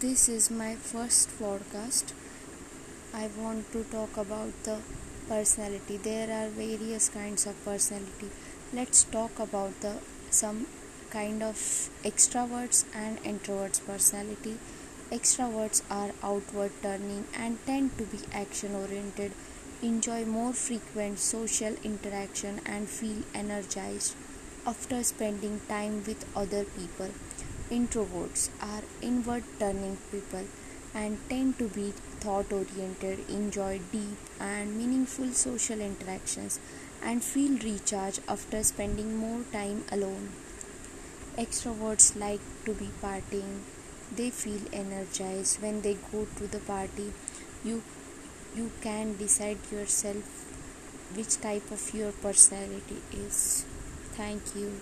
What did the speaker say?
This is my first podcast. I want to talk about the personality. There are various kinds of personality. Let's talk about the some kind of extroverts and introverts personality. Extroverts are outward turning and tend to be action oriented, enjoy more frequent social interaction and feel energized after spending time with other people. Introverts are inward turning people and tend to be thought oriented, enjoy deep and meaningful social interactions, and feel recharged after spending more time alone. Extroverts like to be partying, they feel energized when they go to the party. You you can decide yourself which type of your personality is. Thank you.